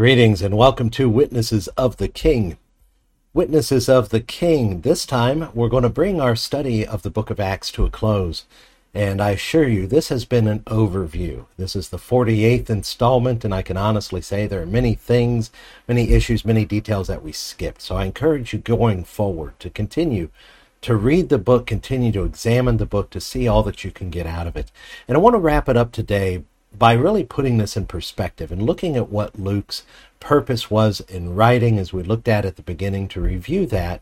Greetings and welcome to Witnesses of the King. Witnesses of the King. This time we're going to bring our study of the book of Acts to a close. And I assure you, this has been an overview. This is the 48th installment, and I can honestly say there are many things, many issues, many details that we skipped. So I encourage you going forward to continue to read the book, continue to examine the book to see all that you can get out of it. And I want to wrap it up today by really putting this in perspective and looking at what Luke's purpose was in writing, as we looked at at the beginning, to review that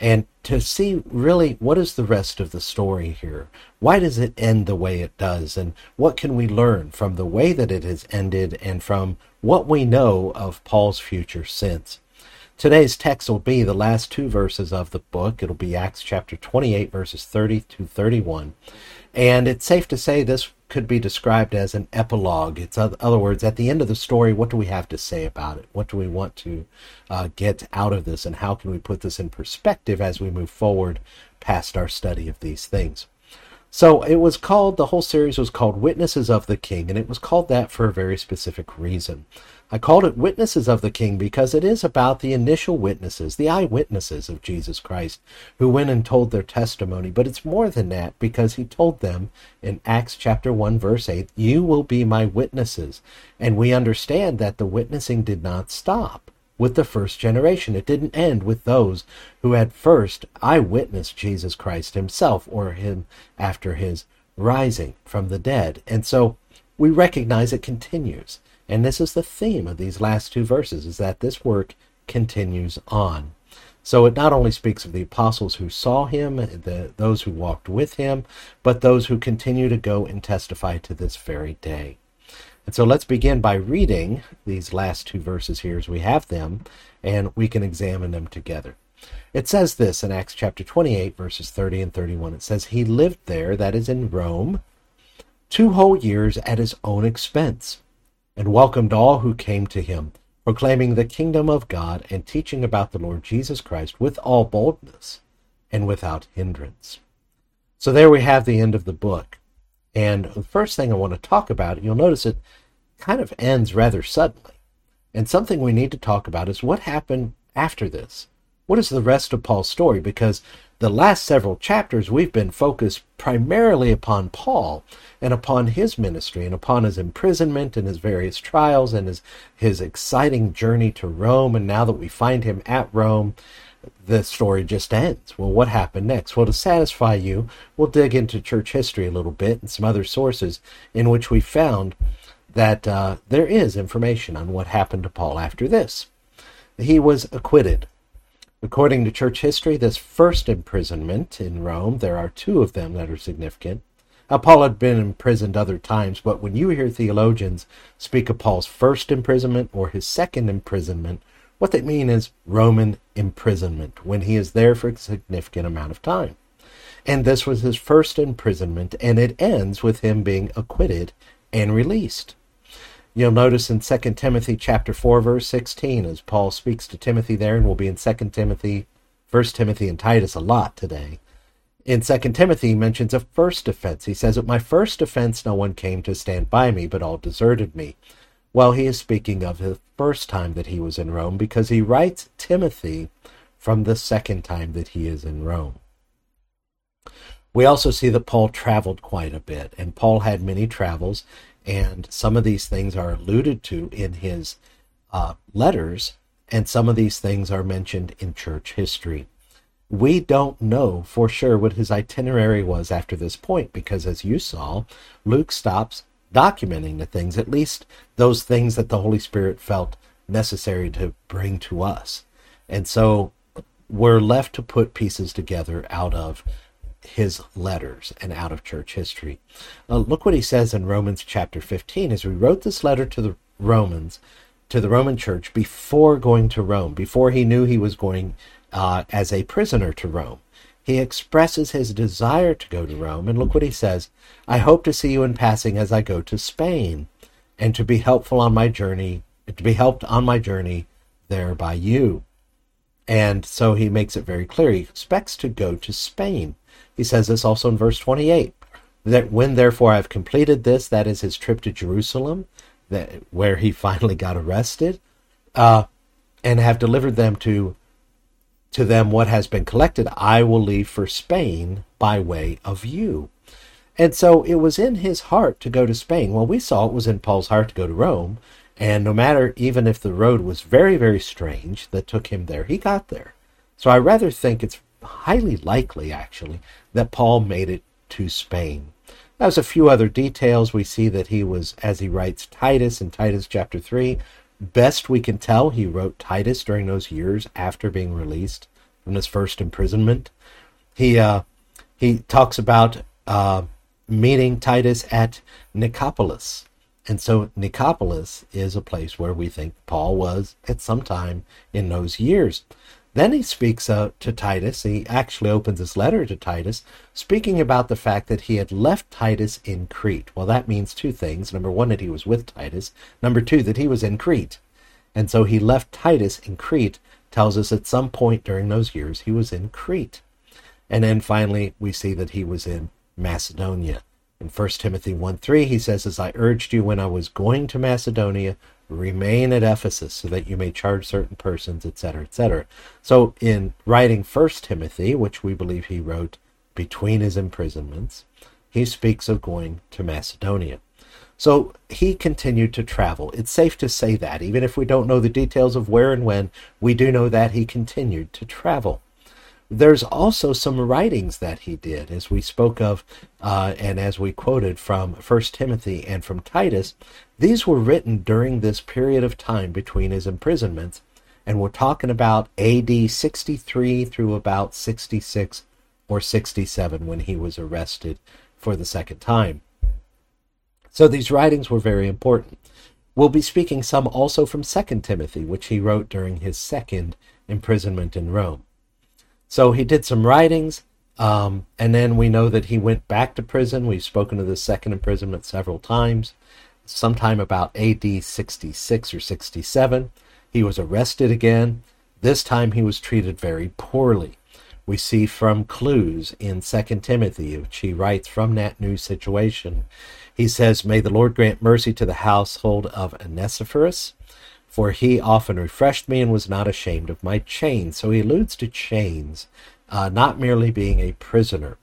and to see really what is the rest of the story here. Why does it end the way it does? And what can we learn from the way that it has ended and from what we know of Paul's future since? Today's text will be the last two verses of the book. It'll be Acts chapter 28, verses 30 to 31. And it's safe to say this could be described as an epilogue. It's other words, at the end of the story, what do we have to say about it? What do we want to uh, get out of this, and how can we put this in perspective as we move forward past our study of these things? So it was called, the whole series was called Witnesses of the King, and it was called that for a very specific reason. I called it Witnesses of the King because it is about the initial witnesses, the eyewitnesses of Jesus Christ, who went and told their testimony. But it's more than that because he told them in Acts chapter 1, verse 8, You will be my witnesses. And we understand that the witnessing did not stop with the first generation. It didn't end with those who had first eyewitnessed Jesus Christ himself or him after his rising from the dead. And so we recognize it continues. And this is the theme of these last two verses is that this work continues on. So it not only speaks of the apostles who saw him, the, those who walked with him, but those who continue to go and testify to this very day. And so let's begin by reading these last two verses here as we have them, and we can examine them together. It says this in Acts chapter 28, verses 30 and 31. It says, He lived there, that is in Rome, two whole years at his own expense, and welcomed all who came to him, proclaiming the kingdom of God and teaching about the Lord Jesus Christ with all boldness and without hindrance. So there we have the end of the book. And the first thing I want to talk about, you'll notice it kind of ends rather suddenly. And something we need to talk about is what happened after this. What is the rest of Paul's story? Because the last several chapters we've been focused primarily upon Paul and upon his ministry and upon his imprisonment and his various trials and his his exciting journey to Rome and now that we find him at Rome the story just ends. Well, what happened next? Well, to satisfy you, we'll dig into church history a little bit and some other sources in which we found that uh, there is information on what happened to Paul after this. He was acquitted. According to church history, this first imprisonment in Rome, there are two of them that are significant. Now, Paul had been imprisoned other times, but when you hear theologians speak of Paul's first imprisonment or his second imprisonment, what they mean is Roman imprisonment, when he is there for a significant amount of time. And this was his first imprisonment, and it ends with him being acquitted and released. You'll notice in 2 Timothy chapter 4 verse 16 as Paul speaks to Timothy there and we'll be in 2 Timothy, 1 Timothy and Titus a lot today. In 2 Timothy he mentions a first offense. He says, At my first offense no one came to stand by me, but all deserted me. Well, he is speaking of the first time that he was in Rome because he writes Timothy from the second time that he is in Rome. We also see that Paul traveled quite a bit, and Paul had many travels, and some of these things are alluded to in his uh, letters, and some of these things are mentioned in church history. We don't know for sure what his itinerary was after this point because, as you saw, Luke stops documenting the things, at least those things that the Holy Spirit felt necessary to bring to us. And so we're left to put pieces together out of his letters and out of church history. Uh, look what he says in Romans chapter 15 as we wrote this letter to the Romans, to the Roman church before going to Rome, before he knew he was going uh, as a prisoner to Rome. He expresses his desire to go to Rome, and look what he says I hope to see you in passing as I go to Spain, and to be helpful on my journey, to be helped on my journey there by you. And so he makes it very clear he expects to go to Spain. He says this also in verse 28 that when therefore I've completed this, that is his trip to Jerusalem, that, where he finally got arrested, uh, and have delivered them to to them what has been collected, I will leave for Spain by way of you. And so it was in his heart to go to Spain. Well, we saw it was in Paul's heart to go to Rome. And no matter, even if the road was very, very strange that took him there, he got there. So I rather think it's highly likely, actually, that Paul made it to Spain. There's a few other details. We see that he was, as he writes Titus in Titus chapter 3, best we can tell, he wrote Titus during those years after being released from his first imprisonment. He uh, he talks about uh, meeting Titus at Nicopolis. And so Nicopolis is a place where we think Paul was at some time in those years. Then he speaks uh, to Titus. He actually opens his letter to Titus, speaking about the fact that he had left Titus in Crete. Well, that means two things. Number one, that he was with Titus. Number two, that he was in Crete. And so he left Titus in Crete, tells us at some point during those years he was in Crete. And then finally, we see that he was in Macedonia. In 1 Timothy 1 3, he says, As I urged you when I was going to Macedonia, remain at Ephesus so that you may charge certain persons, etc., etc. So, in writing 1 Timothy, which we believe he wrote between his imprisonments, he speaks of going to Macedonia. So he continued to travel. It's safe to say that, even if we don't know the details of where and when, we do know that he continued to travel. There's also some writings that he did, as we spoke of, uh, and as we quoted from First Timothy and from Titus. These were written during this period of time between his imprisonments, and we're talking about AD 63 through about 66 or 67 when he was arrested for the second time. So these writings were very important. We'll be speaking some also from Second Timothy, which he wrote during his second imprisonment in Rome. So he did some writings, um, and then we know that he went back to prison. We've spoken of the second imprisonment several times. Sometime about AD 66 or 67, he was arrested again. This time he was treated very poorly. We see from clues in 2 Timothy, which he writes from that new situation. He says, May the Lord grant mercy to the household of Onesiphorus, for he often refreshed me and was not ashamed of my chains. So he alludes to chains, uh, not merely being a prisoner.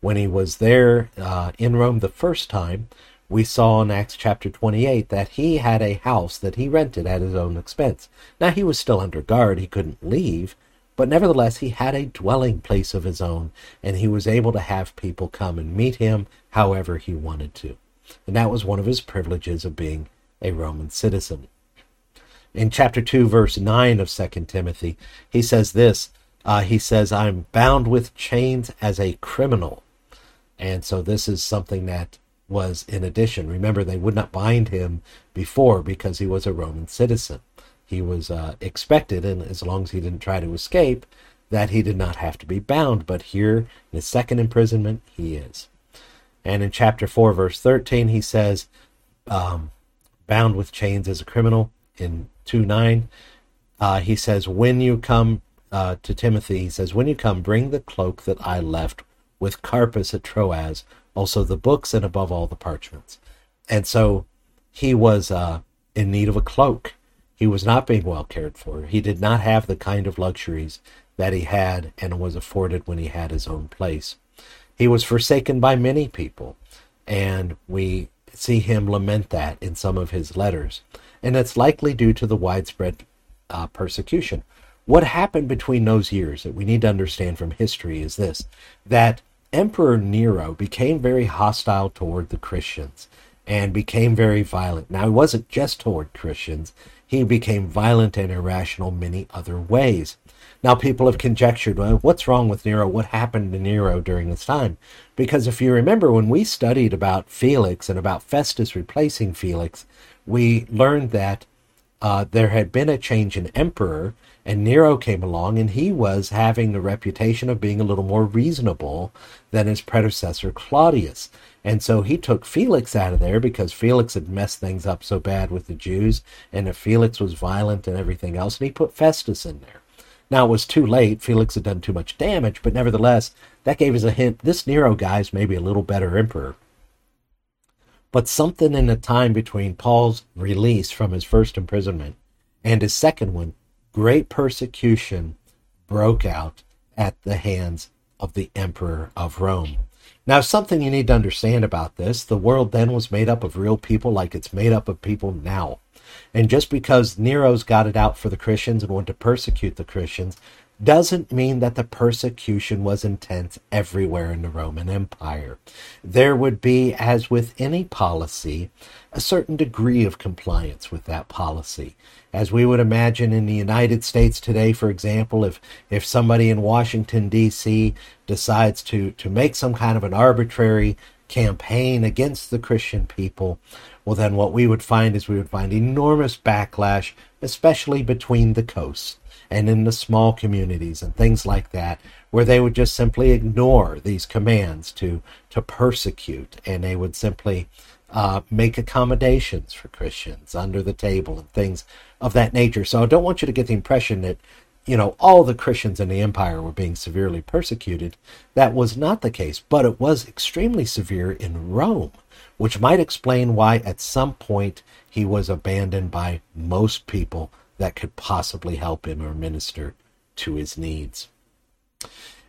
When he was there uh, in Rome the first time, we saw in Acts chapter 28 that he had a house that he rented at his own expense. Now he was still under guard, he couldn't leave, but nevertheless he had a dwelling place of his own, and he was able to have people come and meet him however he wanted to. And that was one of his privileges of being a Roman citizen in chapter 2, verse 9 of 2 Timothy, he says this uh, He says, I'm bound with chains as a criminal. And so this is something that was in addition. Remember, they would not bind him before because he was a Roman citizen. He was uh, expected, and as long as he didn't try to escape, that he did not have to be bound. But here, in his second imprisonment, he is. And in chapter 4, verse 13, he says, um, bound with chains as a criminal. In 2 9, uh, he says, When you come uh, to Timothy, he says, When you come, bring the cloak that I left with Carpus at Troas, also the books, and above all the parchments. And so he was uh, in need of a cloak. He was not being well cared for. He did not have the kind of luxuries that he had and was afforded when he had his own place. He was forsaken by many people, and we see him lament that in some of his letters and it's likely due to the widespread uh, persecution. What happened between those years that we need to understand from history is this that Emperor Nero became very hostile toward the Christians and became very violent. Now, he wasn't just toward Christians, he became violent and irrational many other ways. Now, people have conjectured, well, what's wrong with Nero? What happened to Nero during this time? Because if you remember, when we studied about Felix and about Festus replacing Felix, we learned that uh, there had been a change in emperor, and Nero came along, and he was having the reputation of being a little more reasonable than his predecessor Claudius. And so he took Felix out of there because Felix had messed things up so bad with the Jews, and if Felix was violent and everything else, and he put Festus in there. Now it was too late. Felix had done too much damage, but nevertheless, that gave us a hint. This Nero guy's maybe a little better emperor. But something in the time between Paul's release from his first imprisonment And his second one, great persecution broke out at the hands of the Emperor of Rome. Now, something you need to understand about this the world then was made up of real people like it's made up of people now. And just because Nero's got it out for the Christians and wanted to persecute the Christians doesn't mean that the persecution was intense everywhere in the Roman Empire. There would be, as with any policy, a certain degree of compliance with that policy. As we would imagine in the United States today, for example, if, if somebody in Washington, D.C. decides to, to make some kind of an arbitrary campaign against the Christian people, well, then what we would find is we would find enormous backlash, especially between the coasts and in the small communities and things like that, where they would just simply ignore these commands to to persecute, and they would simply uh, make accommodations for Christians under the table and things of that nature. So I don't want you to get the impression that you know all the Christians in the empire were being severely persecuted. That was not the case, but it was extremely severe in Rome, which might explain why at some point he was abandoned by most people that could possibly help him or minister to his needs.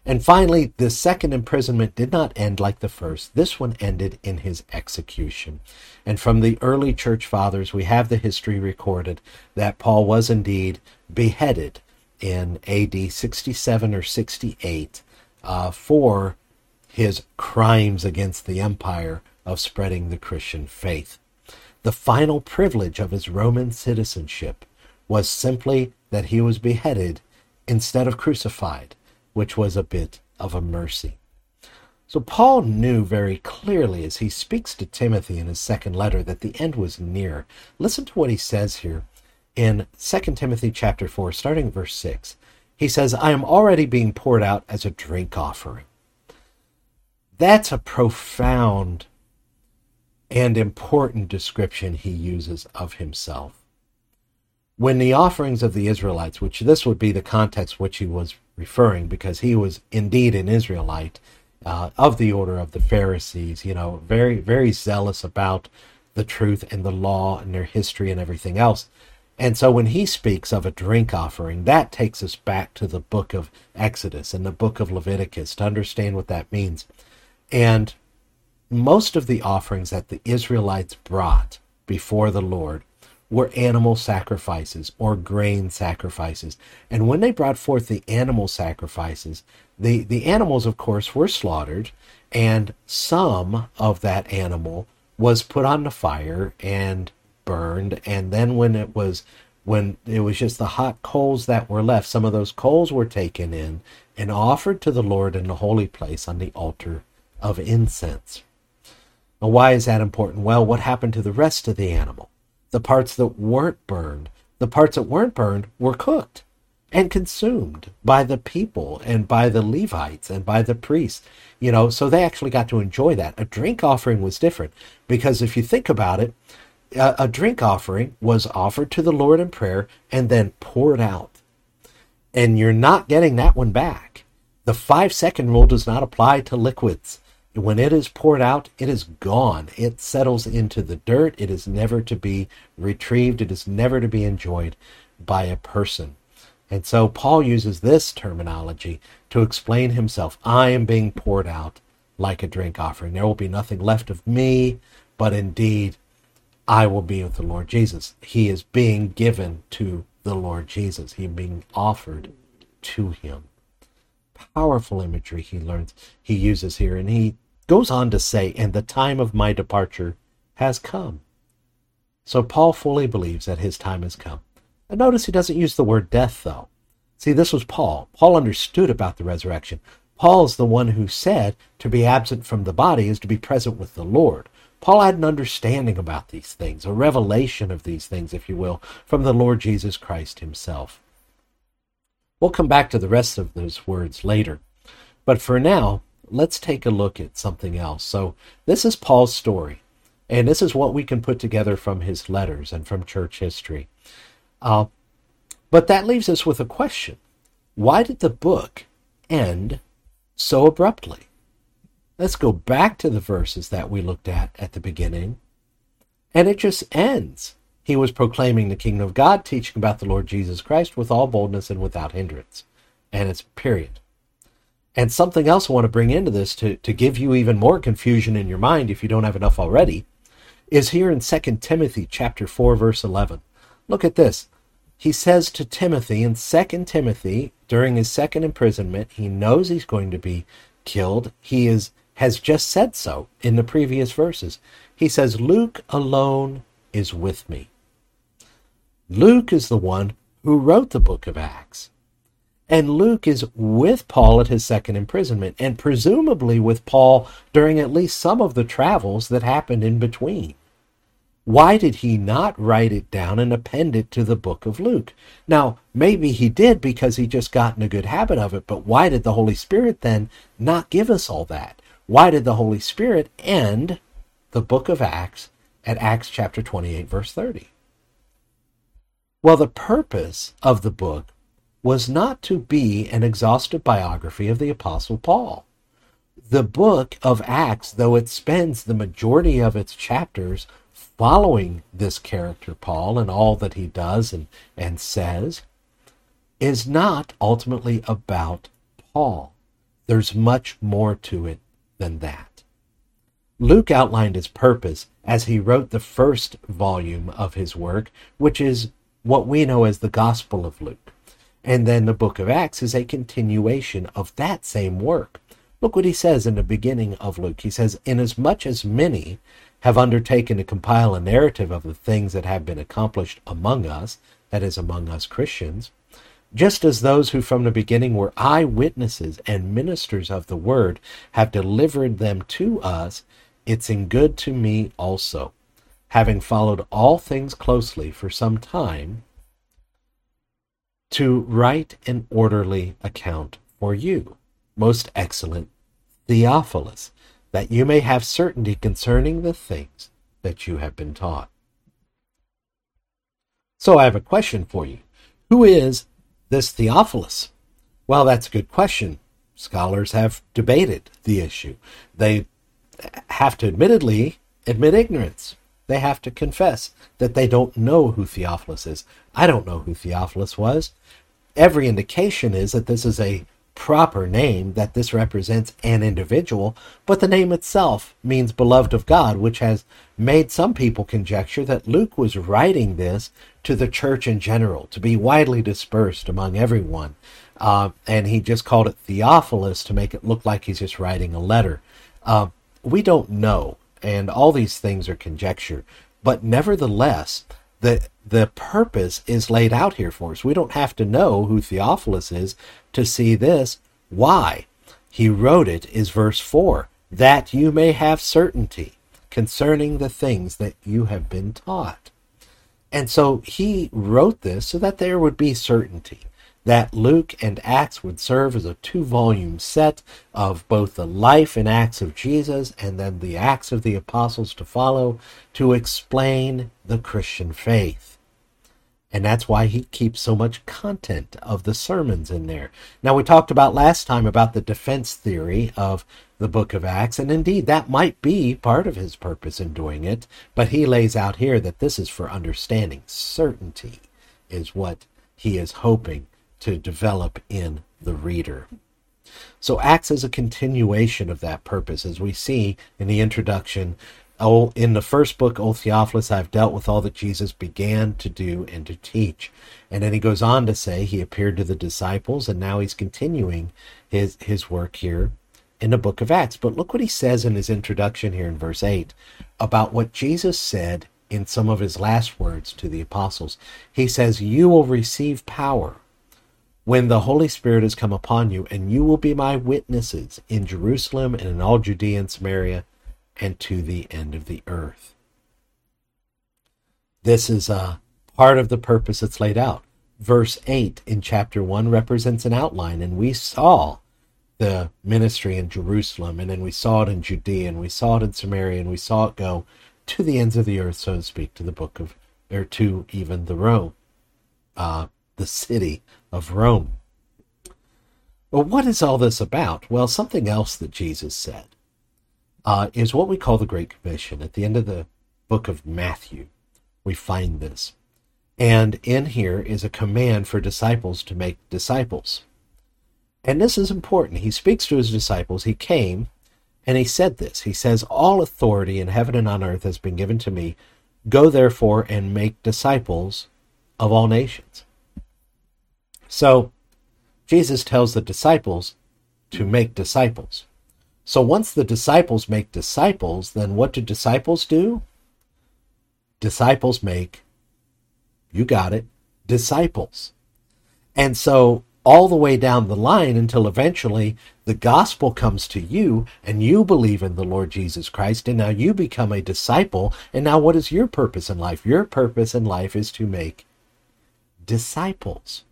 And finally, the second imprisonment did not end like the first. This one ended in his execution. And from the early church fathers, we have the history recorded that Paul was indeed beheaded in AD 67 or 68 uh, for his crimes against the empire of spreading the Christian faith. The final privilege of his Roman citizenship was simply that he was beheaded instead of crucified, which was a bit of a mercy. So Paul knew very clearly as he speaks to Timothy in his second letter that the end was near. Listen to what he says here in 2 Timothy chapter 4 starting verse 6. He says, "I am already being poured out as a drink offering." That's a profound and important description he uses of himself when the offerings of the Israelites, which this would be the context which he was referring, because he was indeed an Israelite uh, of the order of the Pharisees, you know, very, very zealous about the truth and the law and their history and everything else. And so when he speaks of a drink offering, that takes us back to the book of Exodus and the book of Leviticus to understand what that means. And most of the offerings that the Israelites brought before the Lord were animal sacrifices or grain sacrifices. And when they brought forth the animal sacrifices, the, the animals, of course, were slaughtered, and some of that animal was put on the fire and burned. And then when it was when it was just the hot coals that were left, some of those coals were taken in and offered to the Lord in the holy place on the altar of incense. Now, why is that important? Well, what happened to the rest of the animal? The parts that weren't burned. The parts that weren't burned were cooked and consumed by the people and by the Levites and by the priests. You know, so they actually got to enjoy that. A drink offering was different because if you think about it, a, a drink offering was offered to the Lord in prayer and then poured out. And you're not getting that one back. The five second rule does not apply to liquids. When it is poured out, it is gone. It settles into the dirt. It is never to be retrieved. It is never to be enjoyed by a person. And so Paul uses this terminology to explain himself. I am being poured out like a drink offering. There will be nothing left of me, but indeed I will be with the Lord Jesus. He is being given to the Lord Jesus. He is being offered to him powerful imagery he learns he uses here and he goes on to say and the time of my departure has come. So paul fully believes that his time has come. And notice he doesn't use the word death though. See this was paul. Paul understood about the resurrection. Paul is the one who said to be absent from the body is to be present with the lord. Paul had an understanding about these things, a revelation of these things, if you will, from the Lord Jesus Christ himself. We'll come back to the rest of those words later. But for now, let's take a look at something else. So, this is Paul's story, and this is what we can put together from his letters and from church history. Uh, but that leaves us with a question Why did the book end so abruptly? Let's go back to the verses that we looked at at the beginning, and it just ends. He was proclaiming the kingdom of God, teaching about the Lord Jesus Christ with all boldness and without hindrance. And it's period. And something else I want to bring into this to, to give you even more confusion in your mind if you don't have enough already is here in 2 Timothy chapter 4 verse 11. Look at this. He says to Timothy in 2 Timothy during his second imprisonment, he knows he's going to be killed. He is has just said so in the previous verses. He says, Luke alone is with me. Luke is the one who wrote the book of Acts. And Luke is with Paul at his second imprisonment, and presumably with Paul during at least some of the travels that happened in between. Why did he not write it down and append it to the book of Luke? Now, maybe he did because he just got in a good habit of it, but why did the Holy Spirit then not give us all that? Why did the Holy Spirit end the book of Acts at Acts chapter 28, verse 30? Well, the purpose of the book was not to be an exhaustive biography of the Apostle Paul. The book of Acts, though it spends the majority of its chapters following this character, Paul, and all that he does and, and says, is not ultimately about Paul. There's much more to it than that. Luke outlined his purpose as he wrote the first volume of his work, which is what we know as the Gospel of Luke. And then the book of Acts is a continuation of that same work. Look what he says in the beginning of Luke. He says, Inasmuch as many have undertaken to compile a narrative of the things that have been accomplished among us, that is, among us Christians, just as those who from the beginning were eyewitnesses and ministers of the word have delivered them to us, it's in good to me also, having followed all things closely for some time, to write an orderly account for you, most excellent Theophilus that you may have certainty concerning the things that you have been taught. So I have a question for you. Who is this Theophilus? Well, that's a good question. Scholars have debated the issue. They have to admittedly admit ignorance. They have to confess that they don't know who Theophilus is. I don't know who Theophilus was. Every indication is that this is a proper name that this represents an individual, but the name itself means beloved of God, which has made some people conjecture that Luke was writing this to the church in general, to be widely dispersed among everyone. Uh, and he just called it Theophilus to make it look like he's just writing a letter. Uh, we don't know, and all these things are conjecture, but nevertheless, the the purpose is laid out here for us. We don't have to know who Theophilus is to see this. Why? He wrote it is verse 4 that you may have certainty concerning the things that you have been taught. And so he wrote this so that there would be certainty that Luke and Acts would serve as a two volume set of both the life and acts of Jesus and then the acts of the apostles to follow to explain the Christian faith. And that's why he keeps so much content of the sermons in there. Now, we talked about last time about the defense theory of the book of Acts, and indeed that might be part of his purpose in doing it, but he lays out here that this is for understanding. Certainty is what he is hoping to develop in the reader. So Acts is a continuation of that purpose, as we see in the introduction. Oh, in the first book, O Theophilus, I've dealt with all that Jesus began to do and to teach. And then he goes on to say he appeared to the disciples, and now he's continuing his, his work here in the book of Acts. But look what he says in his introduction here in verse 8 about what Jesus said in some of his last words to the apostles. He says, You will receive power when the Holy Spirit has come upon you, and you will be my witnesses in Jerusalem and in all Judea and Samaria and to the end of the earth. This is a part of the purpose that's laid out. Verse 8 in chapter 1 represents an outline, and we saw the ministry in Jerusalem, and then we saw it in Judea, and we saw it in Samaria, and we saw it go to the ends of the earth, so to speak, to the book of, or to even the Rome, uh, the city of Rome. But what is all this about? Well, something else that Jesus said uh, is what we call the Great Commission at the end of the book of Matthew. we find this. And in here is a command for disciples to make disciples. And this is important. He speaks to his disciples. He came and he said this. He says, All authority in heaven and on earth has been given to me. Go therefore and make disciples of all nations. So Jesus tells the disciples to make disciples. So once the disciples make disciples, then what do disciples do? Disciples make, you got it, disciples. And so all the way down the line until eventually the gospel comes to you and you believe in the Lord Jesus Christ and now you become a disciple. And now what is your purpose in life? Your purpose in life is to make disciples.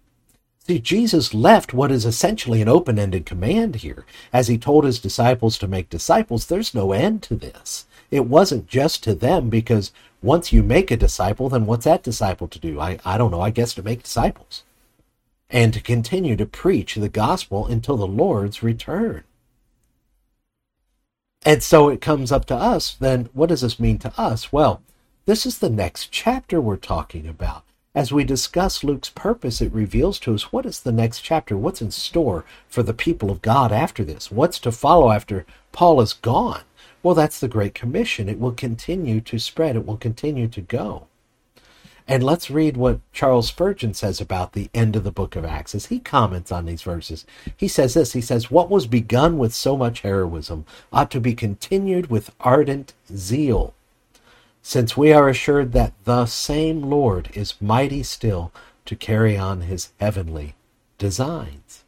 See, Jesus left what is essentially an open ended command here. As he told his disciples to make disciples, there's no end to this. It wasn't just to them because once you make a disciple, then what's that disciple to do? I, I don't know, I guess to make disciples and to continue to preach the gospel until the Lord's return. And so it comes up to us, then what does this mean to us? Well, this is the next chapter we're talking about. As we discuss Luke's purpose, it reveals to us what is the next chapter, what's in store for the people of God after this, what's to follow after Paul is gone. Well, that's the Great Commission. It will continue to spread, it will continue to go. And let's read what Charles Spurgeon says about the end of the book of Acts as he comments on these verses. He says this He says, What was begun with so much heroism ought to be continued with ardent zeal since we are assured that the same Lord is mighty still to carry on his heavenly designs.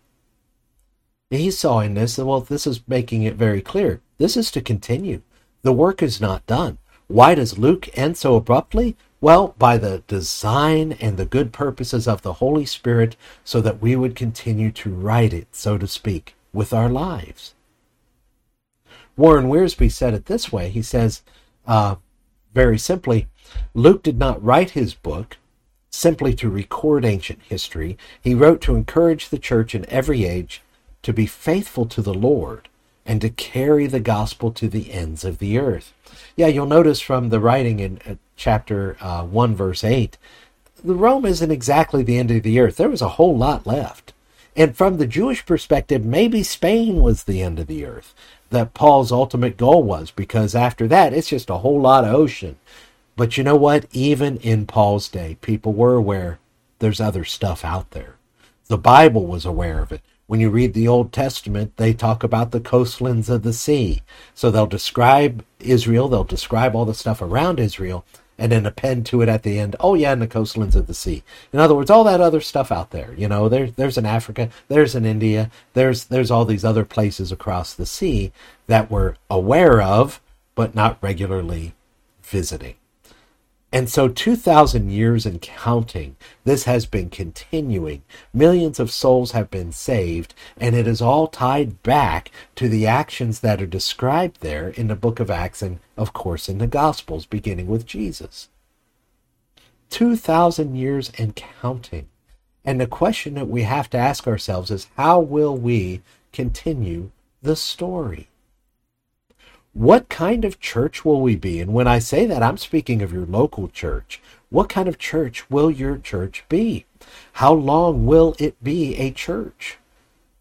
He saw in this, well, this is making it very clear. This is to continue. The work is not done. Why does Luke end so abruptly? Well, by the design and the good purposes of the Holy Spirit, so that we would continue to write it, so to speak, with our lives. Warren Wiersbe said it this way. He says, uh, very simply, Luke did not write his book simply to record ancient history. He wrote to encourage the church in every age to be faithful to the Lord and to carry the gospel to the ends of the earth. Yeah, you'll notice from the writing in uh, chapter uh, 1, verse 8, the Rome isn't exactly the end of the earth. There was a whole lot left. And from the Jewish perspective, maybe Spain was the end of the earth that Paul's ultimate goal was, because after that, it's just a whole lot of ocean. But you know what? Even in Paul's day, people were aware there's other stuff out there. The Bible was aware of it. When you read the Old Testament, they talk about the coastlands of the sea. So they'll describe Israel, they'll describe all the stuff around Israel, and then append to it at the end, oh yeah, in the coastlands of the sea. In other words, all that other stuff out there. You know, there, there's an Africa, there's an India, there's there's all these other places across the sea that we're aware of, but not regularly visiting. And so, 2,000 years and counting, this has been continuing. Millions of souls have been saved, and it is all tied back to the actions that are described there in the book of Acts and, of course, in the Gospels, beginning with Jesus. 2,000 years and counting. And the question that we have to ask ourselves is how will we continue the story? What kind of church will we be? And when I say that, I'm speaking of your local church. What kind of church will your church be? How long will it be a church?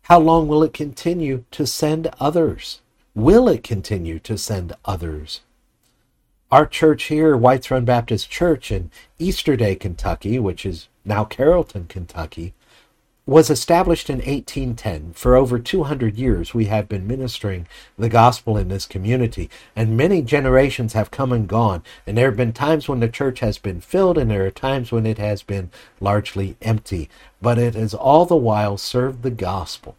How long will it continue to send others? Will it continue to send others? Our church here, Whites Run Baptist Church in Easterday, Kentucky, which is now Carrollton, Kentucky, was established in 1810. For over 200 years, we have been ministering the gospel in this community, and many generations have come and gone. And there have been times when the church has been filled, and there are times when it has been largely empty. But it has all the while served the gospel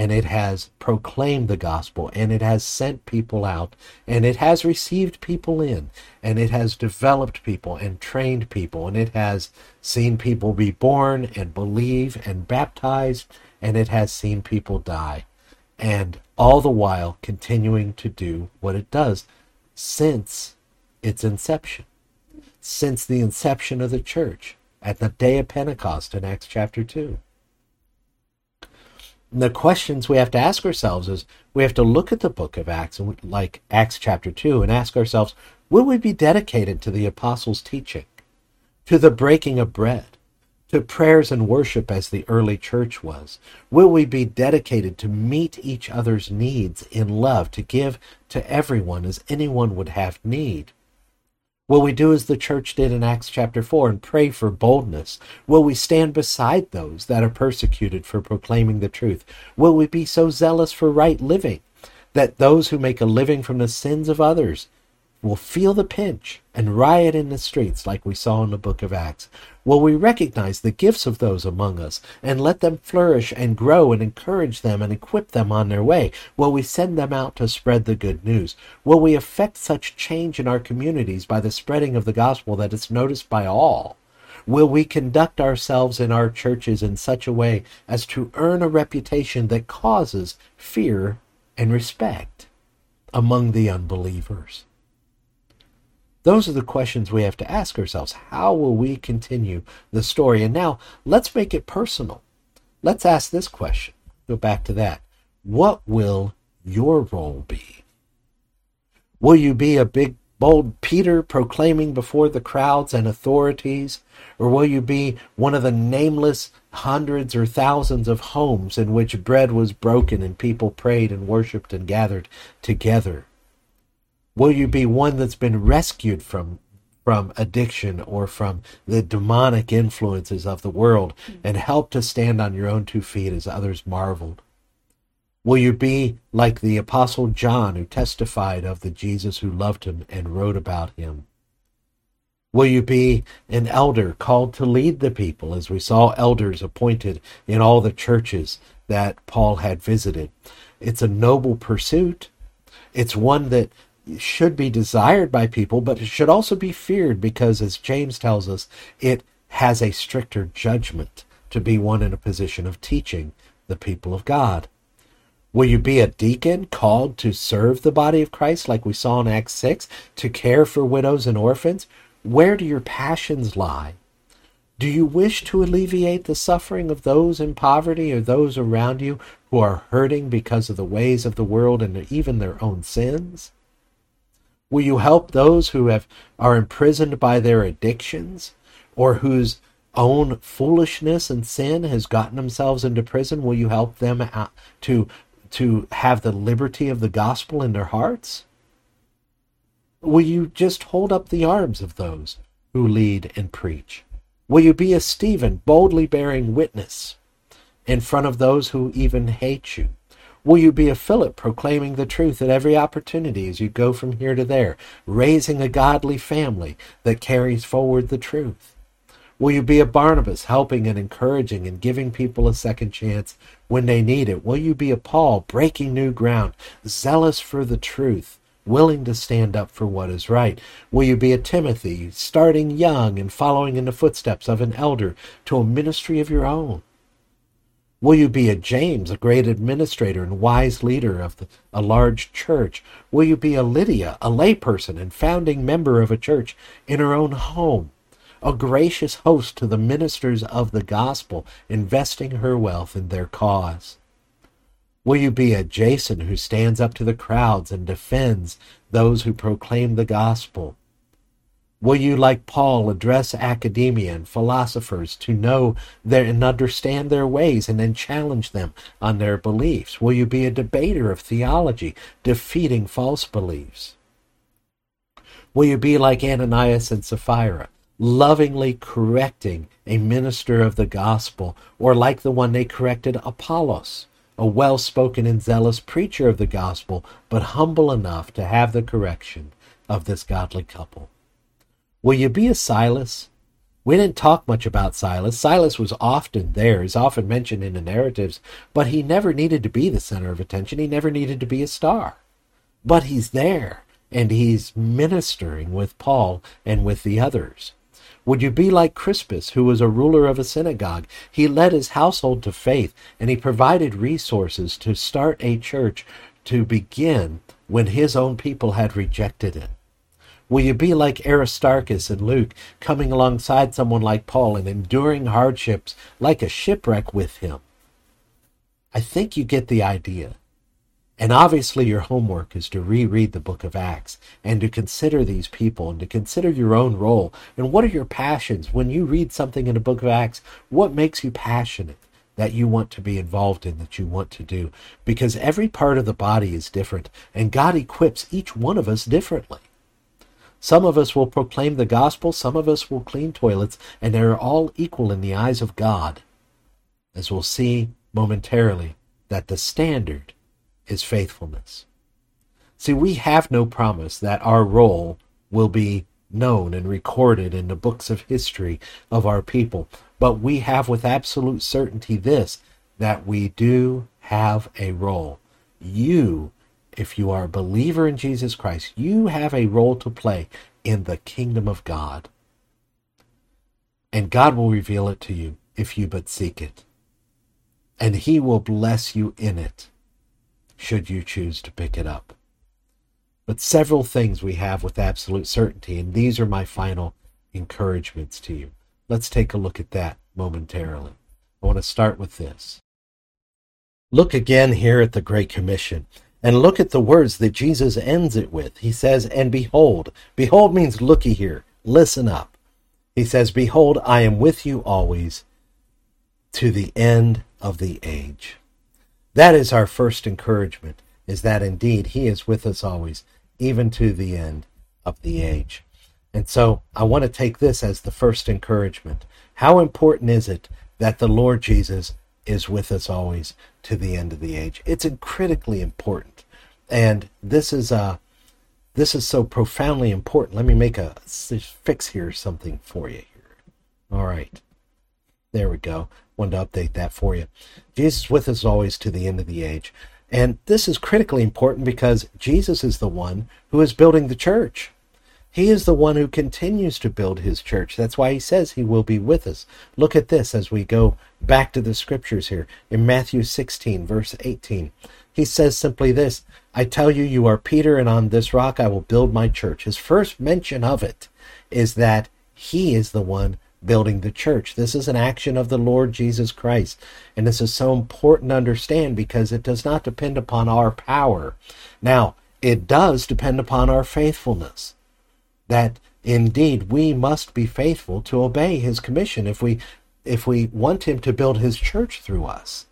and it has proclaimed the gospel and it has sent people out and it has received people in and it has developed people and trained people and it has seen people be born and believe and baptized and it has seen people die and all the while continuing to do what it does since its inception since the inception of the church at the day of pentecost in acts chapter 2 the questions we have to ask ourselves is we have to look at the book of Acts, like Acts chapter 2, and ask ourselves, will we be dedicated to the apostles' teaching? to the breaking of bread, to prayers and worship as the early church was? Will we be dedicated to meet each other's needs in love, to give to everyone as anyone would have need? Will we do as the church did in Acts chapter 4 and pray for boldness? Will we stand beside those that are persecuted for proclaiming the truth? Will we be so zealous for right living that those who make a living from the sins of others will feel the pinch and riot in the streets like we saw in the book of Acts? Will we recognize the gifts of those among us and let them flourish and grow and encourage them and equip them on their way? Will we send them out to spread the good news? Will we effect such change in our communities by the spreading of the gospel that it's noticed by all? Will we conduct ourselves in our churches in such a way as to earn a reputation that causes fear and respect among the unbelievers? Those are the questions we have to ask ourselves. How will we continue the story? And now let's make it personal. Let's ask this question. Go back to that. What will your role be? Will you be a big, bold Peter proclaiming before the crowds and authorities? Or will you be one of the nameless hundreds or thousands of homes in which bread was broken and people prayed and worshiped and gathered together? Will you be one that's been rescued from from addiction or from the demonic influences of the world mm-hmm. and help to stand on your own two feet as others marveled? Will you be like the Apostle John who testified of the Jesus who loved him and wrote about him? Will you be an elder called to lead the people, as we saw elders appointed in all the churches that Paul had visited? It's a noble pursuit. It's one that should be desired by people, but it should also be feared because, as James tells us, it has a stricter judgment to be one in a position of teaching the people of God. Will you be a deacon called to serve the body of Christ, like we saw in Acts 6, to care for widows and orphans? Where do your passions lie? Do you wish to alleviate the suffering of those in poverty or those around you who are hurting because of the ways of the world and even their own sins? Will you help those who have are imprisoned by their addictions or whose own foolishness and sin has gotten themselves into prison? Will you help them to to have the liberty of the gospel in their hearts? Will you just hold up the arms of those who lead and preach? Will you be a Stephen, boldly bearing witness in front of those who even hate you? Will you be a Philip proclaiming the truth at every opportunity as you go from here to there, raising a godly family that carries forward the truth? Will you be a Barnabas, helping and encouraging and giving people a second chance when they need it? Will you be a Paul, breaking new ground, zealous for the truth, willing to stand up for what is right? Will you be a Timothy, starting young and following in the footsteps of an elder to a ministry of your own? Will you be a James, a great administrator and wise leader of the, a large church? Will you be a Lydia, a layperson and founding member of a church in her own home? A gracious host to the ministers of the gospel, investing her wealth in their cause? Will you be a Jason who stands up to the crowds and defends those who proclaim the gospel? Will you, like Paul, address academia and philosophers to know their, and understand their ways and then challenge them on their beliefs? Will you be a debater of theology, defeating false beliefs? Will you be like Ananias and Sapphira, lovingly correcting a minister of the gospel, or like the one they corrected Apollos, a well spoken and zealous preacher of the gospel, but humble enough to have the correction of this godly couple? Will you be a Silas? We didn't talk much about Silas. Silas was often there, he's often mentioned in the narratives, but he never needed to be the center of attention. He never needed to be a star. But he's there, and he's ministering with Paul and with the others. Would you be like Crispus, who was a ruler of a synagogue? He led his household to faith, and he provided resources to start a church to begin when his own people had rejected it. Will you be like Aristarchus and Luke, coming alongside someone like Paul and enduring hardships like a shipwreck with him? I think you get the idea. And obviously, your homework is to reread the book of Acts and to consider these people and to consider your own role. And what are your passions? When you read something in the book of Acts, what makes you passionate that you want to be involved in, that you want to do? Because every part of the body is different, and God equips each one of us differently. Some of us will proclaim the gospel, some of us will clean toilets, and they're all equal in the eyes of God. As we'll see momentarily, that the standard is faithfulness. See, we have no promise that our role will be known and recorded in the books of history of our people, but we have with absolute certainty this that we do have a role. You, if you are a believer in Jesus Christ, you have a role to play in the kingdom of God. And God will reveal it to you if you but seek it. And He will bless you in it should you choose to pick it up. But several things we have with absolute certainty, and these are my final encouragements to you. Let's take a look at that momentarily. I want to start with this. Look again here at the Great Commission and look at the words that Jesus ends it with. He says, And behold, behold means looky here, listen up. He says, Behold, I am with you always to the end of the age. That is our first encouragement, is that indeed He is with us always, even to the end of the age. And so I want to take this as the first encouragement. How important is it that the Lord Jesus is with us always to the end of the age? It's critically important. And this is uh, this is so profoundly important. Let me make a fix here something for you here. All right. There we go. Wanted to update that for you. Jesus with us always to the end of the age. And this is critically important because Jesus is the one who is building the church. He is the one who continues to build his church. That's why he says he will be with us. Look at this as we go back to the scriptures here in Matthew 16, verse 18. He says simply this I tell you, you are Peter, and on this rock I will build my church. His first mention of it is that he is the one building the church. This is an action of the Lord Jesus Christ. And this is so important to understand because it does not depend upon our power. Now, it does depend upon our faithfulness. That indeed we must be faithful to obey his commission if we if we want him to build his church through us.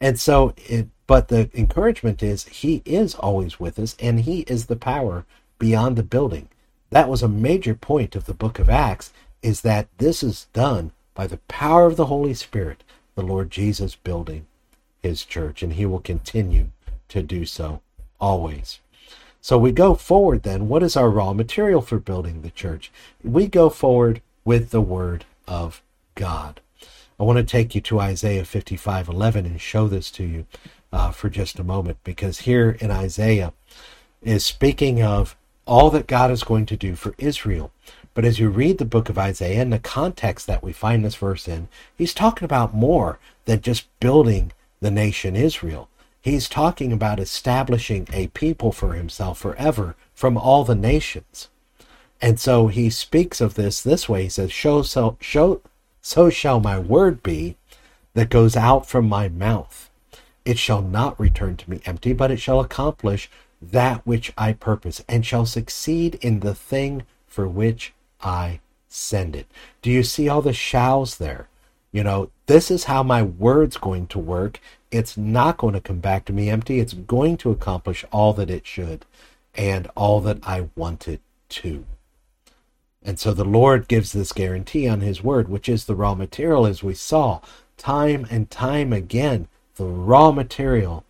And so it but the encouragement is he is always with us and he is the power beyond the building. That was a major point of the book of Acts is that this is done by the power of the Holy Spirit, the Lord Jesus building his church, and he will continue to do so always. So we go forward then. What is our raw material for building the church? We go forward with the Word of God. I want to take you to Isaiah 55 11 and show this to you uh, for just a moment because here in Isaiah is speaking of all that God is going to do for Israel. But as you read the book of Isaiah and the context that we find this verse in, he's talking about more than just building the nation Israel. He's talking about establishing a people for himself forever from all the nations. And so he speaks of this this way. He says, "Show so show so shall my word be that goes out from my mouth. It shall not return to me empty, but it shall accomplish that which I purpose, and shall succeed in the thing for which I send it. Do you see all the shalls there? You know, this is how my word's going to work. It's not going to come back to me empty. It's going to accomplish all that it should and all that I want it to. And so the Lord gives this guarantee on His word, which is the raw material, as we saw time and time again, the raw material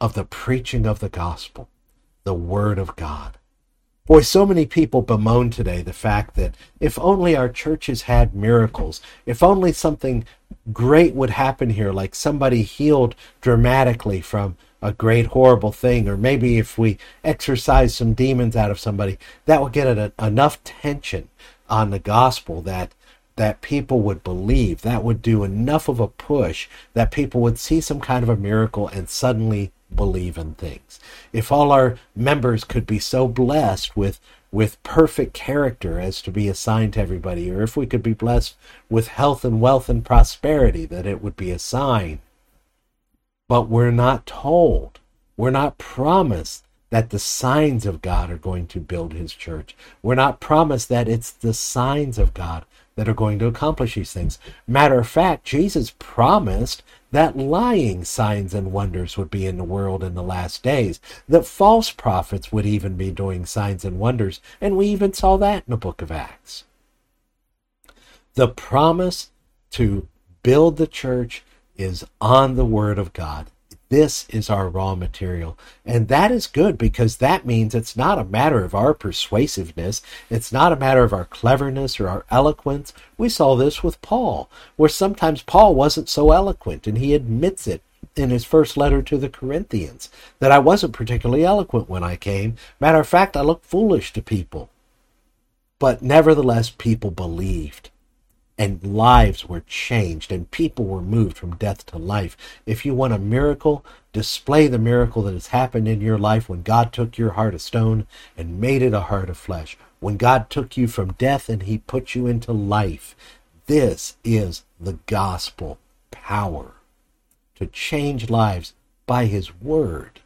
of the preaching of the gospel, the word of God. Boy, so many people bemoan today the fact that if only our churches had miracles, if only something great would happen here, like somebody healed dramatically from a great horrible thing, or maybe if we exorcise some demons out of somebody, that would get a, enough tension on the gospel that that people would believe. That would do enough of a push that people would see some kind of a miracle and suddenly believe in things. If all our members could be so blessed with with perfect character as to be assigned to everybody, or if we could be blessed with health and wealth and prosperity, that it would be a sign. But we're not told. We're not promised that the signs of God are going to build his church. We're not promised that it's the signs of God that are going to accomplish these things. Matter of fact, Jesus promised that lying signs and wonders would be in the world in the last days, that false prophets would even be doing signs and wonders, and we even saw that in the book of Acts. The promise to build the church is on the Word of God. This is our raw material. And that is good because that means it's not a matter of our persuasiveness. It's not a matter of our cleverness or our eloquence. We saw this with Paul, where sometimes Paul wasn't so eloquent, and he admits it in his first letter to the Corinthians that I wasn't particularly eloquent when I came. Matter of fact, I looked foolish to people. But nevertheless, people believed and lives were changed and people were moved from death to life. If you want a miracle, display the miracle that has happened in your life when God took your heart of stone and made it a heart of flesh. When God took you from death and he put you into life. This is the gospel power to change lives by his word.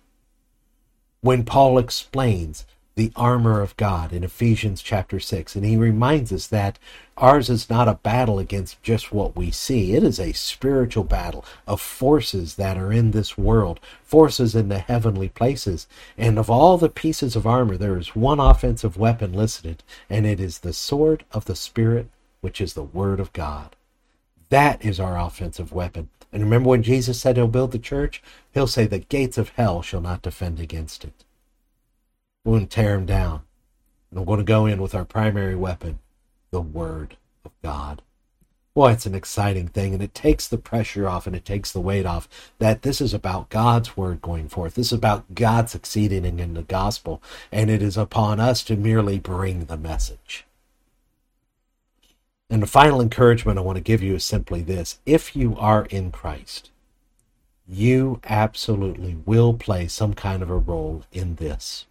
When Paul explains the armor of God in Ephesians chapter 6. And he reminds us that ours is not a battle against just what we see, it is a spiritual battle of forces that are in this world, forces in the heavenly places. And of all the pieces of armor, there is one offensive weapon listed, and it is the sword of the Spirit, which is the Word of God. That is our offensive weapon. And remember when Jesus said he'll build the church? He'll say, The gates of hell shall not defend against it. We're going to tear them down. And we're going to go in with our primary weapon, the Word of God. Boy, it's an exciting thing, and it takes the pressure off and it takes the weight off that this is about God's word going forth. This is about God succeeding in the gospel, and it is upon us to merely bring the message. And the final encouragement I want to give you is simply this if you are in Christ, you absolutely will play some kind of a role in this.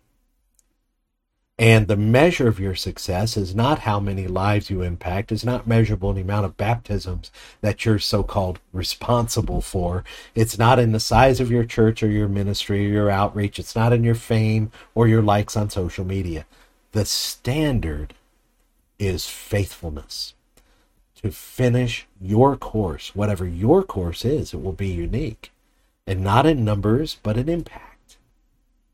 And the measure of your success is not how many lives you impact, it's not measurable in the amount of baptisms that you're so called responsible for. It's not in the size of your church or your ministry or your outreach. It's not in your fame or your likes on social media. The standard is faithfulness. To finish your course, whatever your course is, it will be unique. And not in numbers, but in impact.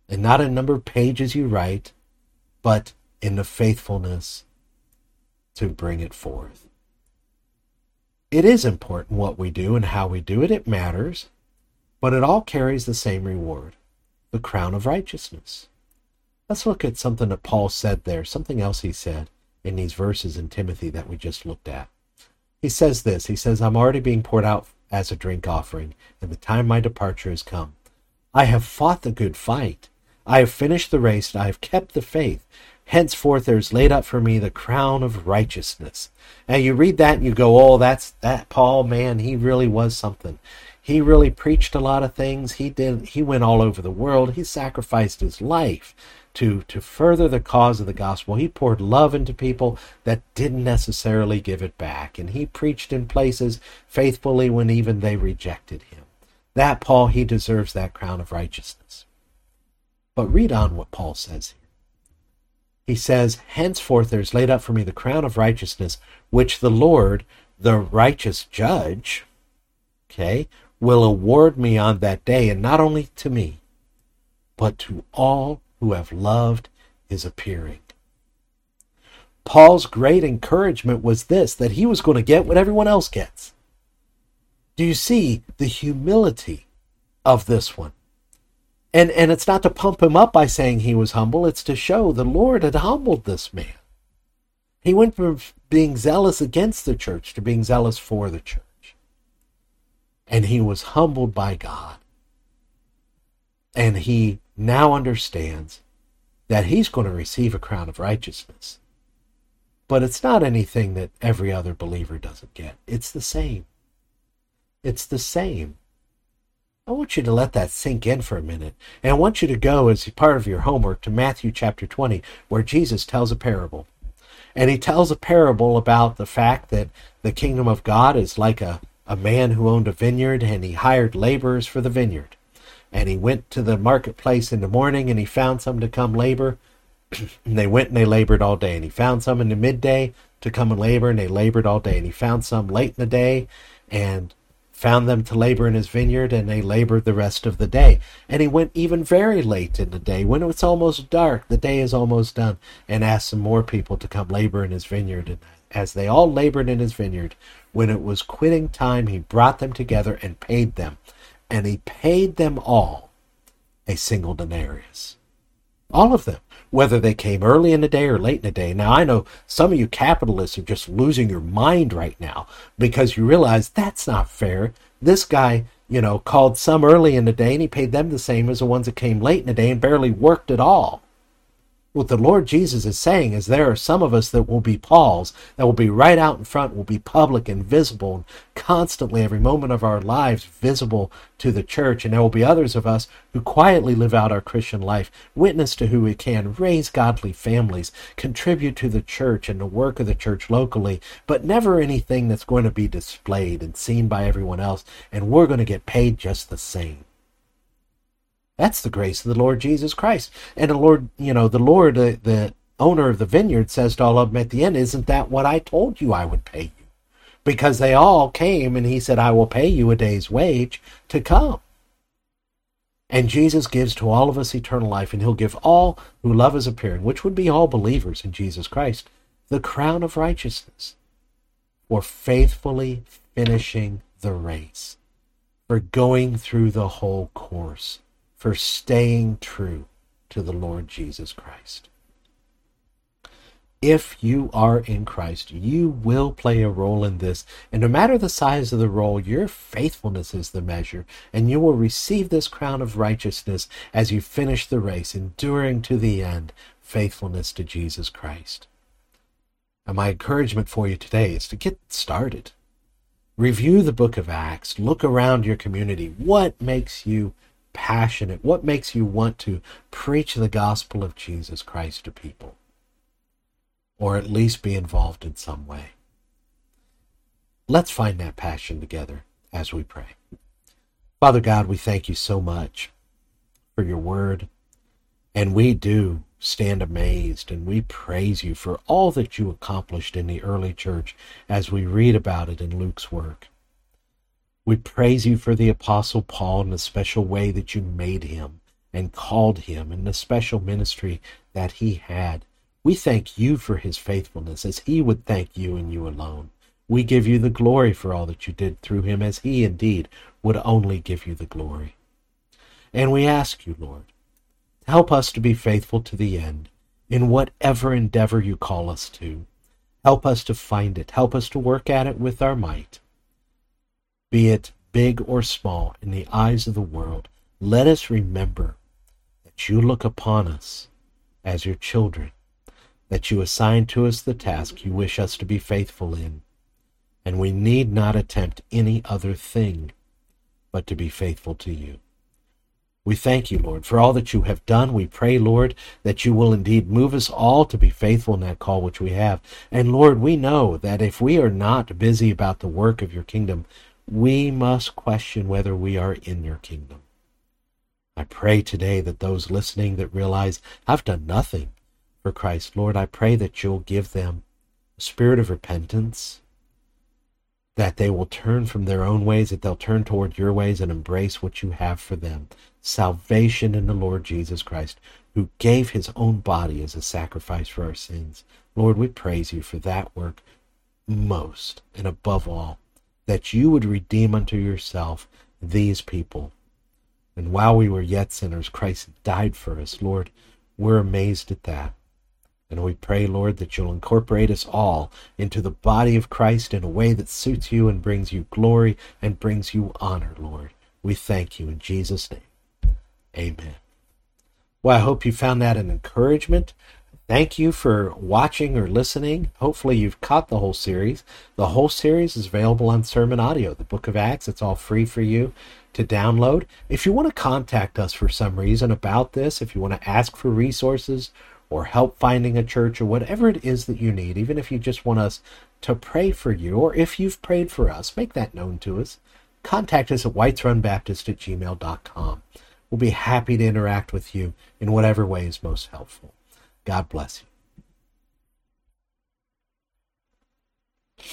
And not in number of pages you write but in the faithfulness to bring it forth. It is important what we do and how we do it, it matters, but it all carries the same reward the crown of righteousness. Let's look at something that Paul said there, something else he said in these verses in Timothy that we just looked at. He says this He says, I'm already being poured out as a drink offering, and the time my departure has come. I have fought the good fight. I have finished the race, and I have kept the faith. Henceforth there is laid up for me the crown of righteousness. Now you read that and you go, oh, that's that Paul, man, he really was something. He really preached a lot of things. He did he went all over the world. He sacrificed his life to to further the cause of the gospel. He poured love into people that didn't necessarily give it back. And he preached in places faithfully when even they rejected him. That Paul, he deserves that crown of righteousness. But read on what Paul says here. He says, Henceforth there is laid up for me the crown of righteousness, which the Lord, the righteous judge, okay, will award me on that day, and not only to me, but to all who have loved his appearing. Paul's great encouragement was this that he was going to get what everyone else gets. Do you see the humility of this one? And and it's not to pump him up by saying he was humble, it's to show the Lord had humbled this man. He went from being zealous against the church to being zealous for the church. And he was humbled by God. And he now understands that he's going to receive a crown of righteousness. But it's not anything that every other believer doesn't get. It's the same. It's the same. I want you to let that sink in for a minute. And I want you to go as part of your homework to Matthew chapter 20, where Jesus tells a parable. And he tells a parable about the fact that the kingdom of God is like a, a man who owned a vineyard and he hired laborers for the vineyard. and he went to the marketplace in the morning and he found some to come labor. and they went and they labored all day. And he found some in the midday to come and labor, and they labored all day. And he found some late in the day and found them to labor in his vineyard, and they labored the rest of the day. And he went even very late in the day, when it was almost dark, the day is almost done, and asked some more people to come labor in his vineyard. And as they all labored in his vineyard, when it was quitting time, he brought them together and paid them. And he paid them all a single denarius. All of them whether they came early in the day or late in the day. Now, I know some of you capitalists are just losing your mind right now because you realize that's not fair. This guy, you know, called some early in the day and he paid them the same as the ones that came late in the day and barely worked at all what the Lord Jesus is saying is there are some of us that will be Pauls, that will be right out in front, will be public and visible, and constantly, every moment of our lives, visible to the church. And there will be others of us who quietly live out our Christian life, witness to who we can, raise godly families, contribute to the church and the work of the church locally, but never anything that's going to be displayed and seen by everyone else. And we're going to get paid just the same. That's the grace of the Lord Jesus Christ. And the Lord, you know, the Lord, uh, the owner of the vineyard says to all of them at the end, Isn't that what I told you I would pay you? Because they all came and he said, I will pay you a day's wage to come. And Jesus gives to all of us eternal life, and he'll give all who love his appearing, which would be all believers in Jesus Christ, the crown of righteousness for faithfully finishing the race, for going through the whole course for staying true to the Lord Jesus Christ. If you are in Christ, you will play a role in this. And no matter the size of the role, your faithfulness is the measure. And you will receive this crown of righteousness as you finish the race, enduring to the end faithfulness to Jesus Christ. And my encouragement for you today is to get started. Review the book of Acts. Look around your community. What makes you passionate? What makes you want to preach the gospel of Jesus Christ to people? Or at least be involved in some way. Let's find that passion together as we pray. Father God, we thank you so much for your word. And we do stand amazed and we praise you for all that you accomplished in the early church as we read about it in Luke's work. We praise you for the Apostle Paul and the special way that you made him and called him and the special ministry that he had. We thank you for his faithfulness as he would thank you and you alone. We give you the glory for all that you did through him as he indeed would only give you the glory. And we ask you, Lord, help us to be faithful to the end in whatever endeavor you call us to. Help us to find it. Help us to work at it with our might be it big or small, in the eyes of the world, let us remember that you look upon us as your children, that you assign to us the task you wish us to be faithful in, and we need not attempt any other thing but to be faithful to you. We thank you, Lord, for all that you have done. We pray, Lord, that you will indeed move us all to be faithful in that call which we have. And Lord, we know that if we are not busy about the work of your kingdom, we must question whether we are in your kingdom. I pray today that those listening that realize I've done nothing for Christ, Lord, I pray that you'll give them a spirit of repentance, that they will turn from their own ways, that they'll turn toward your ways and embrace what you have for them salvation in the Lord Jesus Christ, who gave his own body as a sacrifice for our sins. Lord, we praise you for that work most and above all that you would redeem unto yourself these people. And while we were yet sinners, Christ died for us. Lord, we're amazed at that. And we pray, Lord, that you'll incorporate us all into the body of Christ in a way that suits you and brings you glory and brings you honor, Lord. We thank you in Jesus' name. Amen. Well, I hope you found that an encouragement. Thank you for watching or listening. Hopefully, you've caught the whole series. The whole series is available on Sermon Audio, the Book of Acts. It's all free for you to download. If you want to contact us for some reason about this, if you want to ask for resources or help finding a church or whatever it is that you need, even if you just want us to pray for you or if you've prayed for us, make that known to us. Contact us at whitesrunbaptist at gmail.com. We'll be happy to interact with you in whatever way is most helpful. God bless you.